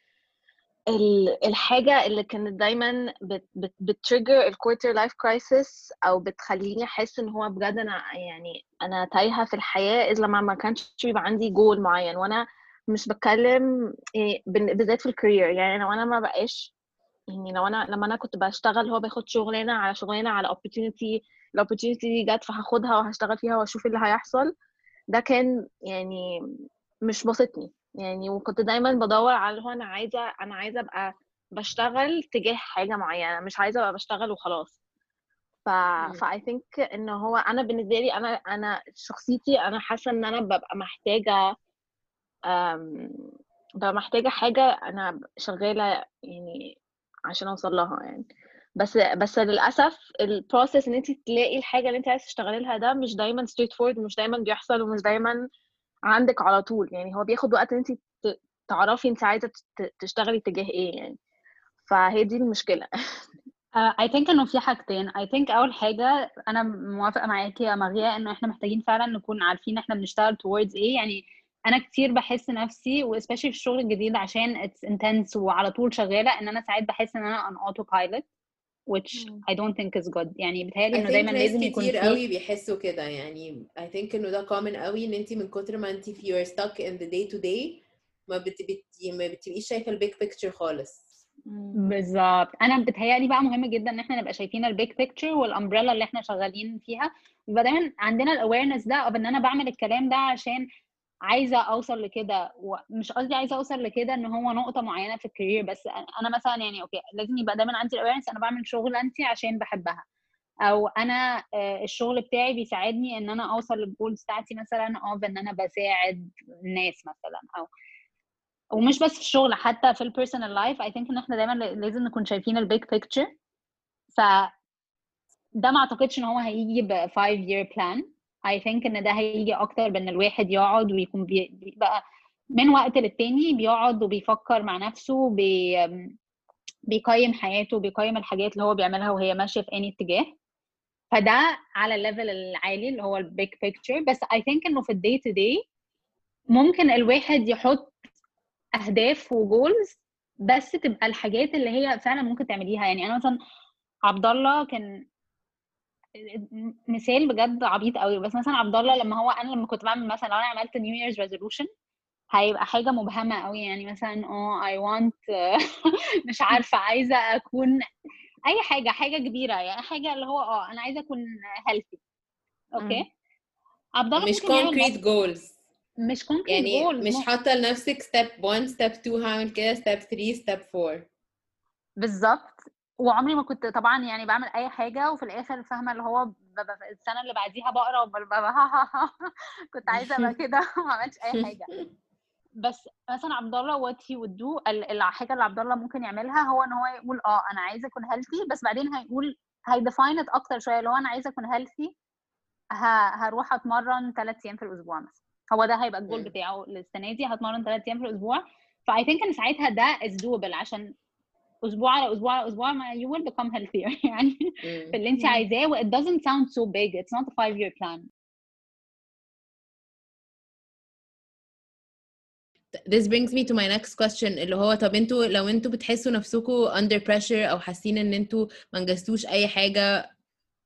الحاجة اللي كانت دايما بت بت بت trigger ال quarter life crisis أو بتخليني أحس إن هو بجد أنا يعني أنا تايهة في الحياة اذا لما ما كانش بيبقى عندي جول معين. وأنا مش بتكلم إيه بال- بالذات في ال career يعني لو أنا ما بقاش يعني لو أنا لما أنا كنت بشتغل هو باخد شغلانة على شغلانة على opportunity ال opportunity دي جت فهاخدها وهشتغل فيها وأشوف اللي هيحصل. ده كان يعني مش بسطني. يعني وكنت دايما بدور على اللي هو أنا عايزة أنا عايزة أبقى بشتغل تجاه حاجة معينة مش عايزة أبقى بشتغل وخلاص. ف ف I think إن هو أنا بالنسبة لي أنا أنا شخصيتي أنا حاسة إن أنا ببقى محتاجة ببقى محتاجة حاجة أنا شغالة يعني عشان أوصل لها يعني. بس بس للأسف ال process إن انت تلاقي الحاجة اللي انت عايز تشتغلي لها ده مش دايما straightforward ومش دايما بيحصل ومش دايما عندك على طول. يعني هو بياخد وقت إن انت تعرفي انت عايزة تشتغلي تجاه إيه يعني. فهي دي المشكلة. Uh, I think إنه في حاجتين. I think أول حاجة أنا موافقة معاكي يا مغيا إنه إحنا محتاجين فعلا نكون عارفين إحنا بنشتغل towards إيه. يعني أنا كتير بحس نفسي و especially في الشغل الجديد عشان it's intense وعلى طول شغالة إن أنا ساعات بحس إن أنا on autopilot. Which مم. I don't think is good. يعني بيتهيألي I إنه think دايما لازم يكون كتير قوي بيحسوا كده. يعني I think إنه ده common قوي إن انت من كتر ما انت في you're stuck in the day to day ما ما بتبقيش شايفة ال big picture خالص. بالظبط. أنا بتهيألي بقى مهم جدا إن إحنا نبقى شايفين ال big picture وال umbrella اللي إحنا شغالين فيها. يبقى دايما عندنا ال awareness ده of إن أنا بعمل الكلام ده عشان عايزة أوصل لكده ومش قصدي عايزة أوصل لكده إن هو نقطة معينة في ال career بس أنا مثلا يعني okay لازم يبقى دايما عندي ال awareness أنا بعمل شغلانتي عشان بحبها. أو أنا آه، الشغل بتاعي بيساعدني إن أنا أوصل لل goals بتاعتي مثلا أو إن أنا بساعد الناس مثلا أو ومش بس في الشغل حتى في ال personal life I think إن إحنا دايما لازم نكون شايفين ال big picture ف ده ما أعتقدش إن هو هيجي ب 5 year plan. I think إن ده هيجي أكتر بإن الواحد يقعد ويكون بي- بيبقى من وقت للتاني بيقعد وبيفكر مع نفسه بي بيقيم حياته بيقيم الحاجات اللي هو بيعملها وهي ماشية في اني اتجاه. فده على ال level العالي اللي هو ال big picture بس I think إنه في ال day to day ممكن الواحد يحط أهداف و goals بس تبقى الحاجات اللي هي فعلا ممكن تعمليها. يعني أنا مثلا عبد الله كان مثال بجد عبيط قوي. بس مثلا عبد الله لما هو أنا لما كنت بعمل مثلا لو أنا عملت New Year's resolution هيبقى حاجة مبهمة قوي. يعني مثلا آه اي وانت مش عارفة عايزة أكون أي حاجة حاجة كبيرة يعني حاجة اللي هو آه أنا عايزة أكون healthy okay؟ عبد الله مش نفس- goals. مش concrete يعني goals مش حاطة لنفسك step 1 step 2 هعمل كده step 3 step 4 بالظبط. وعمري ما كنت طبعا يعني بعمل أي حاجة وفي الآخر فاهمة اللي هو السنة اللي بعديها بقرا كنت عايزة أبقى كده وما عملتش أي حاجة. بس مثلا عبد الله what he do ال- الحاجة اللي عبد الله ممكن يعملها هو إن هو يقول آه أنا عايزة أكون healthy بس بعدين هيقول هي define it أكتر شوية لو أنا عايزة أكون healthy ه- هروح أتمرن ثلاث أيام في الأسبوع مثلا. هو ده هيبقى الجول. بتاعه للسنة دي هتمرن ثلاث أيام في الأسبوع. ف I think إن ساعتها ده is doable عشان أسبوع على أسبوع على أسبوع ما you will become healthier يعني في اللي انت. عايزاه و it doesn't sound so big it's not a five year plan This brings me to my next question اللي هو طب أنتوا لو أنتوا بتحسوا نفسكم under pressure أو حاسين إن أنتوا ما انجزتوش أي حاجة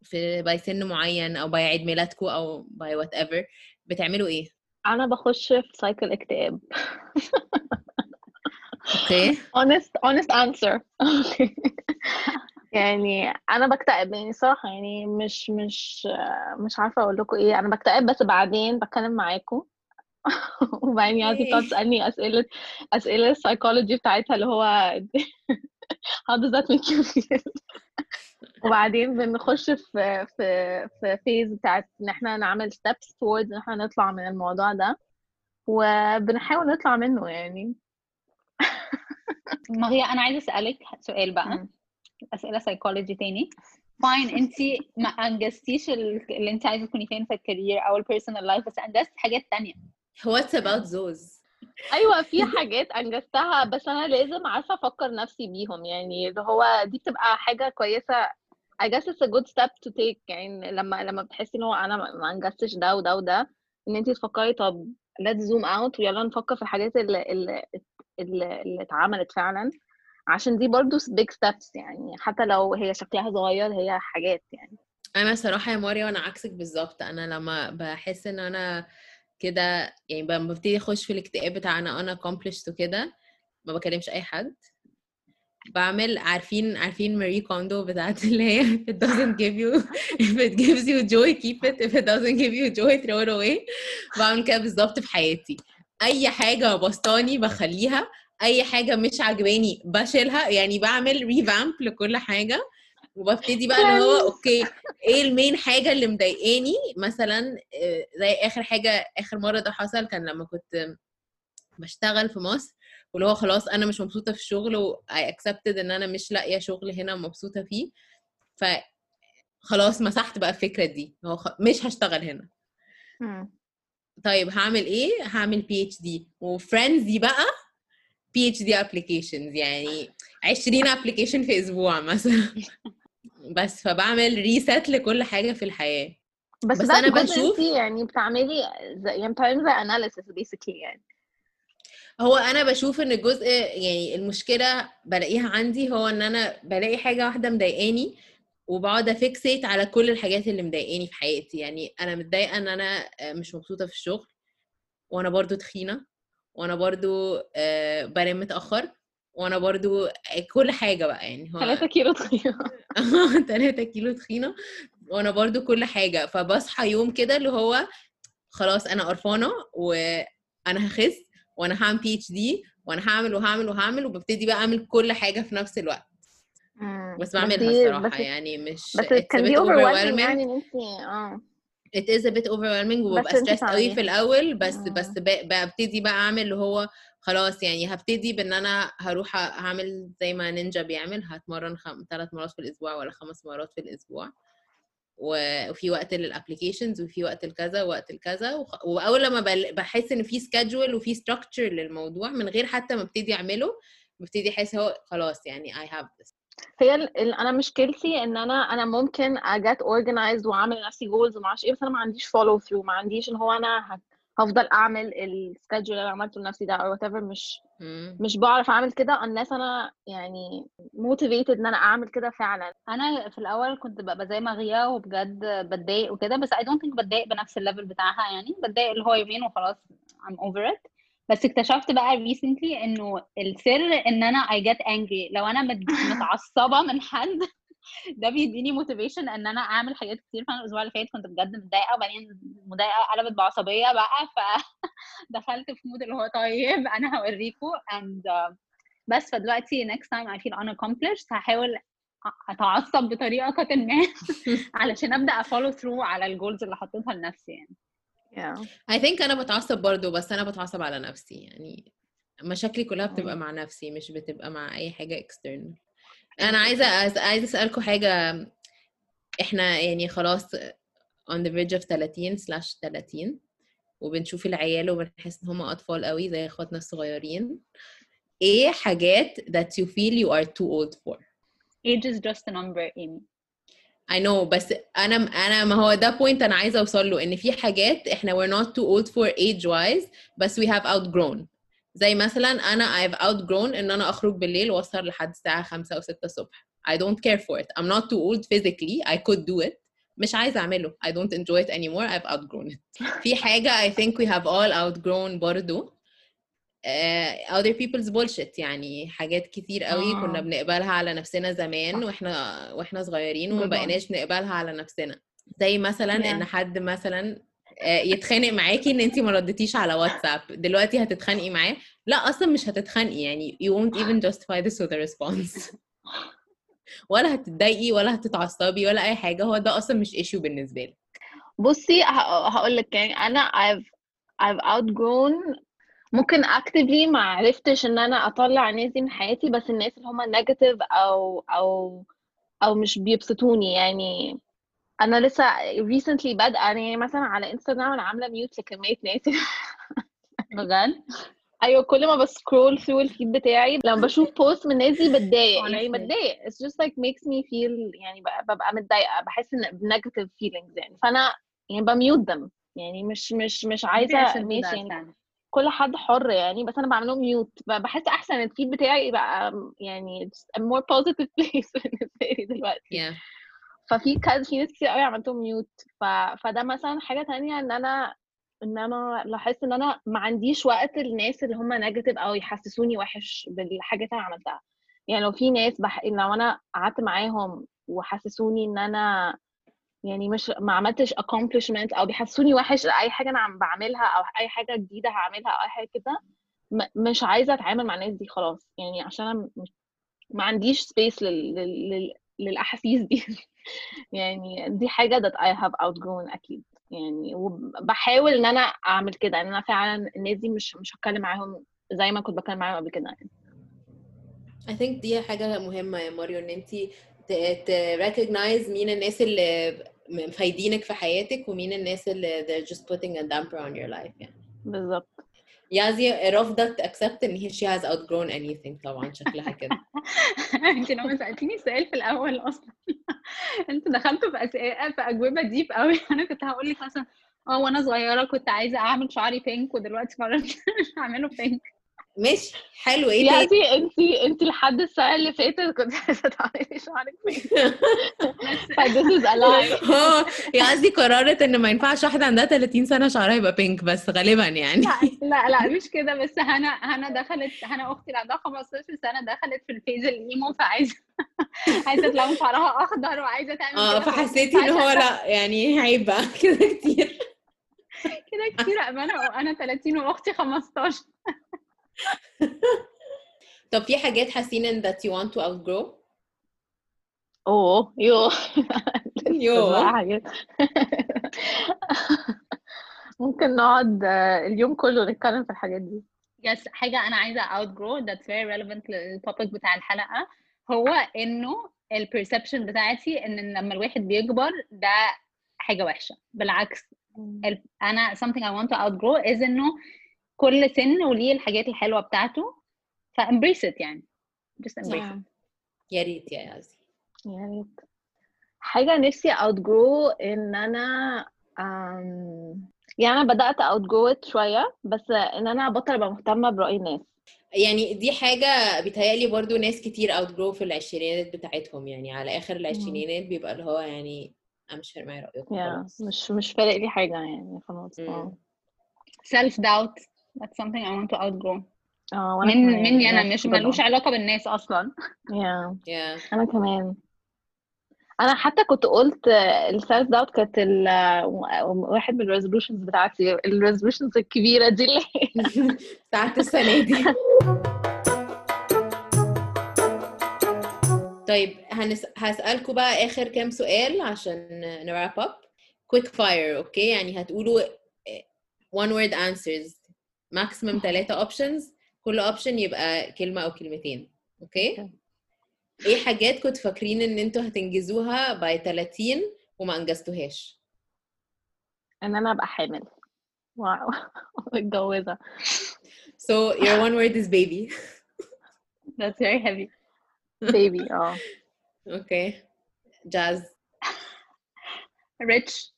في by سن معين أو by عيد ميلادكم أو by whatever بتعملوا إيه؟ أنا بخش في cycle اكتئاب okay. Honest honest answer. يعني أنا بكتئب يعني صراحة يعني مش مش مش عارفة أقول لكم إيه. أنا بكتئب بس بعدين بتكلم معاكم. وبعدين يازي بتقعد إيه. تسألني أسئلة أسئلة السايكولوجي بتاعتها اللي هو how does that make you feel وبعدين بنخش في في في phase بتاعت إن إحنا نعمل steps towards إن إحنا نطلع من الموضوع ده. وبنحاول نطلع منه يعني. ما هي أنا عايزة أسألك سؤال بقى. أسئلة سايكولوجي تاني. fine انت ما أنجزتيش ال- اللي انت عايزة تكوني فين في ال career أو ال personal life بس انجزت حاجات تانية. What's about those أيوه في حاجات أنجزتها بس أنا لازم عارفة أفكر نفسي بيهم. يعني اللي هو دي بتبقى حاجة كويسة. I guess it's a good step to take. يعني لما لما بتحسي إن هو أنا ما ما أنجزتش ده وده وده إن انت تفكري طب let's zoom out ويلا نفكر في الحاجات اللي اللي اللي, اتعملت فعلا عشان دي برضو big steps يعني حتى لو هي شكلها صغير هي حاجات يعني. أنا صراحة يا ماريا وأنا عكسك بالظبط أنا لما بحس إن أنا كده يعني ببتدي أخش في الاكتئاب بتاع أنا un-accomplished وكده ما بكلمش أي حد. بعمل عارفين عارفين ماري كوندو بتاعت اللي هي it doesn't give you if it gives you joy keep it if it doesn't give you joy throw it away. بعمل كده بالظبط في حياتي. أي حاجة بسطاني بخليها أي حاجة مش عجباني بشيلها يعني بعمل revamp لكل حاجة وببتدي بقى اللي هو okay إيه ال main حاجة اللي مضايقاني؟ مثلا آه، زي آخر حاجة آخر مرة ده حصل كان لما كنت بشتغل في مصر واللي هو خلاص أنا مش مبسوطة في الشغل و I accepted إن أنا مش لاقية شغل هنا مبسوطه فيه ف خلاص مسحت بقى الفكرة دي هو. مش هشتغل هنا. طيب هعمل إيه؟ هعمل بي اتش دي وفريندز دي بقى بي اتش دي ابلكيشنز يعني 20 application في أسبوع مثلا. بس فبعمل reset لكل حاجة في الحياة. بس, بس جزء بشوف- يعني بتعملي زي يعني بتعملي زي analysis basically يعني. هو أنا بشوف إن الجزء يعني المشكلة بلاقيها عندي هو إن أنا بلاقي حاجة واحدة مضايقاني وبقعد أ fixate على كل الحاجات اللي مضايقاني في حياتي. يعني أنا متضايقة إن أنا مش مبسوطة في الشغل وأنا برضو تخينة وأنا برضو آه، بنام متأخر وأنا برضو كل حاجة بقى. يعني هو 3 كيلو تخينة. 3 كيلو تخينة وأنا برضو كل حاجة. فبصحى يوم كده اللي هو خلاص أنا قرفانة وأنا هخس وأنا هعمل بي اتش دي وأنا هعمل وهعمل وهعمل وببتدي بقى أعمل كل حاجة في نفس الوقت. بس بعملها الصراحة بس يعني مش بس كان دي overwhelming يعني إن انت آه it is a bit overwhelming وببقى stressed قوي في. الأول بس مم. بس ب- ببتدي بقى أعمل اللي هو خلاص يعني هبتدي بإن أنا هروح هعمل زي ما نينجا بيعمل هتمرن خم... ثلاث مرات في الأسبوع ولا خمس مرات في الأسبوع وفي وقت لل applications وفي وقت الكذا ووقت الكذا وخ... وأول لما بحس إن في schedule وفي structure للموضوع من غير حتى ما أبتدي أعمله ببتدي أحس هو خلاص يعني I have this هي ال... ال... أنا مشكلتي إن أنا أنا ممكن a get organized وأعمل لنفسي goals وما أعرفش إيه بس أنا ما عنديش follow through ما عنديش ان هو أنا. هفضل أعمل ال schedule اللي أنا عملته لنفسي ده أو whatever مش مم. مش بعرف أعمل كده unless أنا يعني motivated إن أنا أعمل كده فعلا أنا في الأول كنت ببقى زي مغية وبجد بتضايق وكده بس I don't think بتضايق بنفس ال level بتاعها يعني بتضايق اللي هو يومين وخلاص I'm over it بس اكتشفت بقى recently إنه السر إن أنا I get angry. لو أنا مت- متعصبة من حد ده بيديني motivation إن أنا أعمل حاجات كتير. فأنا الأسبوع اللي فات كنت بجد متضايقة وبعدين المضايقه قلبت بعصبية بقى. فدخلت في mood اللي هو طيب أنا هوريكم and uh, بس فدلوقتي next time I feel unaccomplished هحاول أتعصب بطريقة ما علشان أبدأ ا follow through على ال goals اللي حطيتها لنفسي يعني. Yeah. I think أنا بتعصب برضو بس أنا بتعصب على نفسي يعني مشاكلي كلها بتبقى. مع نفسي مش بتبقى مع أي حاجة external أنا عايزة عايزة أسألكم حاجة إحنا يعني خلاص on the verge of 30 slash 30 وبنشوف العيال وبنحس إن هم أطفال قوي زي إخواتنا الصغيرين إيه حاجات that you feel you are too old for age is just a number Amy I know بس انا انا ما هو ده بوينت انا عايزه اوصل له ان في حاجات احنا we're not too old for age wise بس we have outgrown زي مثلا انا I've outgrown ان انا اخرج بالليل واسهر لحد الساعه 5 او 6 الصبح I don't care for it I'm not too old physically I could do it مش عايزه اعمله I don't enjoy it anymore I've outgrown it في حاجه I think we have all outgrown برضو uh, other people's bullshit يعني حاجات كتير قوي آه. كنا بنقبلها على نفسنا زمان وإحنا وإحنا صغيرين وما. بقيناش نقبلها على نفسنا. زي مثلا Yeah. إن حد مثلا آه، يتخانق معاكي إن انت ما ردتيش على واتساب. دلوقتي هتتخانقي معاه؟ لا أصلا مش هتتخانقي يعني you won't even justify this with a response. ولا هتتضايقي ولا هتتعصبي ولا أي حاجة. هو ده أصلا مش issue بالنسبة لك. بصي هقول لك يعني أنا I've I've outgrown ممكن actively ما عرفتش إن أنا أطلع الناس دي من حياتي بس الناس اللي هم negative أو أو أو مش بيبسطوني. يعني أنا لسه recently بادئة يعني مثلا على انستغرام أنا عاملة ميوت لكمية ناس. بجد؟ أيوه كل ما ب scroll through ال feed بتاعي لما بشوف post من الناس دي بتضايق يعني. بتضايق. It's just like makes me feel يعني ببقى متضايقة بحس إن ب negative feelings يعني. فأنا يعني ب mute them. يعني مش مش مش عايزة ماشي يعني. كل حد حر يعني بس أنا بعمله mute بحس أحسن ال feed بتاعي بقى يعني more positive place بالنسبة لي دلوقتي. Yeah. ففي كذا في ناس كتير قوي عملتهم mute ف... فده مثلا حاجة تانية إن أنا إن أنا لاحظت إن أنا ما عنديش وقت الناس اللي هم negative أو يحسسوني وحش بالحاجات اللي أنا عملتها. يعني لو في ناس بح... لو أنا قعدت معاهم وحسسوني إن أنا يعني مش ما عملتش accomplishment أو بيحسسوني وحش اي حاجة أنا عم بعملها أو أي حاجة جديدة هعملها أو أي حاجة كده مش عايزة أتعامل مع الناس دي خلاص يعني عشان أنا ما عنديش space. لل... لل... للأحاسيس دي يعني دي حاجة that I have outgrown أكيد يعني وبحاول إن أنا أعمل كده إن أنا فعلا الناس دي مش مش هتكلم معاهم زي ما كنت بتكلم معاهم قبل كده يعني. I think دي حاجة مهمة يا ماريو إن انت ت recognize مين الناس اللي مفايدينك في حياتك ومين الناس اللي they're just putting a damper on your life يعني. بالظبط. يازي رافضة accept ان هي she has outgrown anything طبعا شكلها كده. انت لما سألتيني السؤال في الأول أصلا. انت دخلتوا في أسئلة في أجوبة ديب قوي أنا كنت هقول لك مثلا آه وأنا صغيرة كنت عايزة أعمل شعري بينك ودلوقتي قررت مش هعمله بينك ماشي. حلو. إيه تاني؟ يعني انت انت لحد السنة اللي فاتت كنت عايزة تعملي شعرك lie. آه يازي قررت إن ما ينفعش واحدة عندها 30 سنة شعرها يبقى بينك بس غالبا يعني. لا لا لا مش كده. بس هنا هنا دخلت هنا أختي اللي عندها 15 سنة دخلت في الفيز الإيمو فعايزة عايزة تلون شعرها أخضر وعايزة تعمل آه فحسيتي ان هو لا يعني عيب بقى كده كتير. كده كتير. امانه وأنا 30 وأختي 15 طب في حاجات حاسين ان that you want to outgrow أوه يو. يو. ممكن نقعد آه، اليوم كله نتكلم في الحاجات دي. بس حاجة أنا عايزة outgrow that's very relevant لل topic بتاع الحلقة هو إنه ال perception بتاعتي إن لما الواحد بيكبر ده حاجة وحشة. بالعكس ال- أنا something I want to outgrow is إنه كل سن وليه الحاجات الحلوة بتاعته ف embrace it يعني. Just embrace it. يا ريت يا يازي يا ريت. حاجة نفسي outgrow إن أنا أم... يعني أنا بدأت outgrow it شوية بس إن أنا أبطل أبقى مهتمة برأي الناس. يعني دي حاجة بيتهيألي برضو ناس كتير outgrow في العشرينات بتاعتهم يعني على آخر العشرينات بيبقى اللي هو يعني أنا مش فارق معايا رأيكم خلاص مش مش فارق لي حاجة يعني خلاص. self doubt that's something I want to outgrow. آه وأنا من كمان مني أنا yes مش. ملوش علاقة بالناس أصلا. يا yeah. أنا كمان. أنا حتى كنت قلت ال self doubt كانت ال- واحد من ال resolutions بتاعتي ال resolutions الكبيرة دي اللي بتاعت السنة دي. طيب هنس... هسألكوا بقى آخر كام سؤال عشان ن wrap up quick fire okay يعني هتقولوا one word answers. Maximum ثلاثة options. كل option يبقى كلمة أو كلمتين. okay okay. إيه حاجات كنتوا فاكرين إن أنتوا هتنجزوها by 30 وما أنجزتوهاش؟ إن أنا أبقى حامل. واو. متجوزة. So your one word is baby. That's very heavy. بيبي آه أوكي jazz. Rich.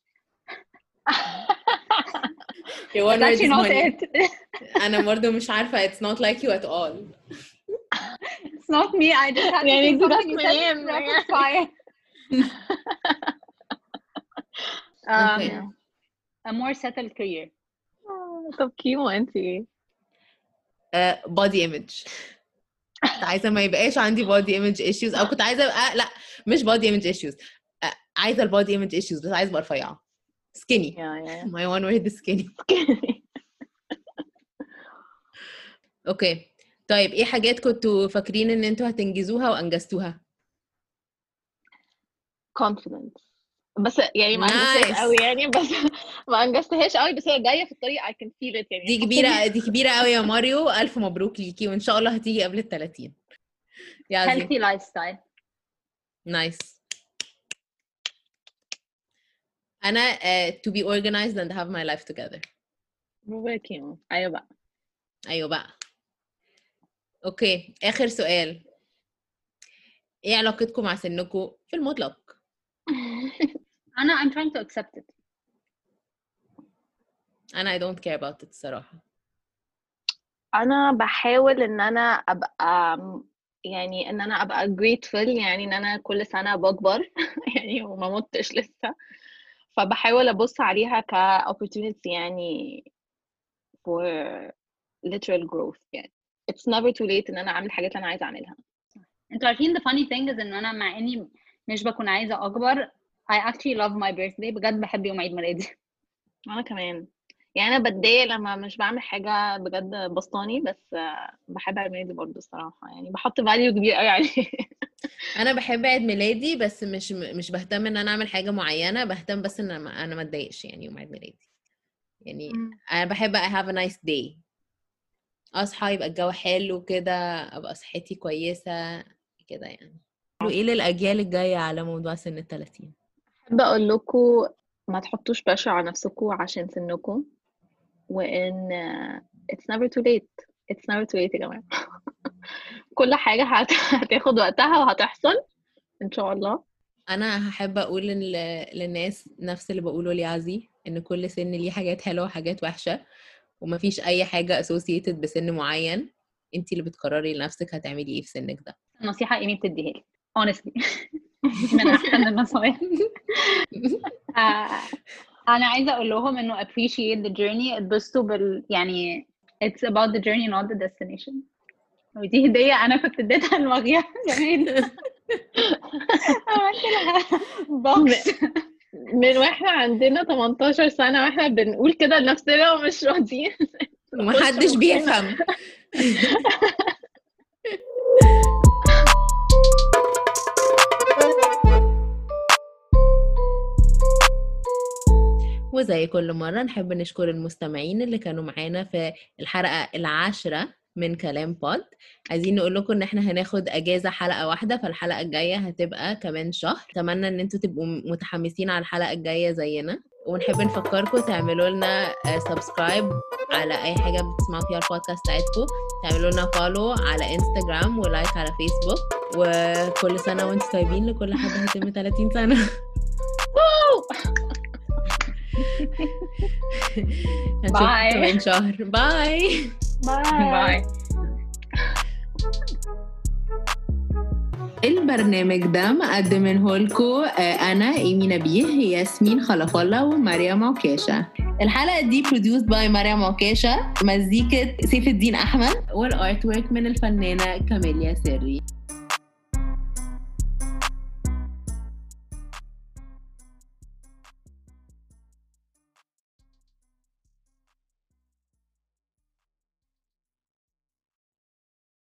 One that's actually is not money it أنا برضو مش عارفة it's not like you at all It's not me. I just had to يعني think دي something جت you said منين؟ rapid fire. um, Okay. a more settled career. طب كيمو انت إيه؟ uh, body image كنت عايزة ما يبقاش عندي body image issues أو كنت عايزة أبقى لا مش body image issues uh, عايزة ال body image issues بس عايزة أبقى رفيعة skinny يا يا my one word is skinny. أوكي طيب إيه حاجات كنتوا فاكرين إن أنتوا هتنجزوها وأنجزتوها؟ Confidence. بس يعني ما أنجزتهاش Nice. قوي يعني بس ما أنجزتهاش قوي بس هي جاية في الطريق I can feel it يعني. دي كبيرة دي كبيرة قوي يا ماريو. ألف مبروك ليكي وإن شاء الله هتيجي قبل ال 30 يا Healthy lifestyle. nice أنا uh, to be organized and have my life together. أيوه بقى. أيوه بقى. okay آخر سؤال. إيه علاقتكم مع سنكم في المطلق؟ أنا I'm trying to accept it. أنا I don't care about it الصراحة. أنا بحاول إن أنا أبقى يعني إن أنا أبقى grateful يعني إن أنا كل سنة بكبر يعني وما متش لسه. فبحاول أبص عليها ك opportunity يعني for literal growth يعني. It's never too late إن أنا أعمل الحاجات اللي أنا عايزة أعملها. أنتوا عارفين the funny thing is إن أنا مع إني مش بكون عايزة أكبر I actually love my birthday. بجد بحب يوم عيد ميلادي. وأنا كمان. يعني أنا بتضايق لما مش بعمل حاجة بجد بسطاني بس آه، بحب عيد ميلادي برضه الصراحة يعني بحط فاليو كبير قوي عليه. أنا بحب عيد ميلادي بس مش مش بهتم إن أنا أعمل حاجة معينة بهتم بس إن أنا أنا ما أتضايقش يعني يوم عيد ميلادي. يعني أنا بحب I have a nice day. أصحى يبقى الجو حلو كده أبقى صحتي كويسة كده يعني. إيه للأجيال الجاية على موضوع سن ال 30 أحب أقول لكم ما تحطوش بريشر على نفسكم عشان سنكم. وإن it's never too late. It's never too late يا جماعة. كل حاجة هت- هتاخد وقتها وهتحصل إن شاء الله. أنا هحب أقول لل- للناس نفس اللي بقوله ليعزي إن كل سن ليه حاجات حلوة وحاجات وحشة ومفيش أي حاجة associated بسن معين. انت اللي بتقرري لنفسك هتعملي إيه في سنك ده. نصيحة إيمي بتديها لي honestly من أحسن النصايح. أنا عايزه أقول لهم انه appreciate the journey اتبسطوا بال يعني it's about the journey not the destination. ودي هدية أنا كنت اديتها لمغيا. زمان عملت لها بوكس من وإحنا عندنا 18 سنة وإحنا بنقول كده لنفسنا ومش راضيين ومحدش بيفهم. وزي كل مرة نحب نشكر المستمعين اللي كانوا معانا في الحلقة العاشرة من كلام بود عايزين نقول لكم إن إحنا هناخد أجازة حلقة واحدة فالحلقة الجاية هتبقى كمان شهر. أتمنى إن أنتوا تبقوا متحمسين على الحلقة الجاية زينا. ونحب نفكركم تعملوا لنا subscribe على أي حاجة بتسمعوا فيها البودكاست بتاعتكم. تعملوا لنا follow على انستجرام و like على فيسبوك وكل سنة وأنتم طيبين لكل حد هيتم 30 سنة. هنشوفكم bye. كمان شهر. bye bye البرنامج ده مقدمينه لكم أنا إيمي نبيه ياسمين خلف الله ومريم عكاشة. الحلقة دي produced by مريم عكاشة مزيكة سيف الدين أحمد وال artwork من الفنانة كاميليا سري.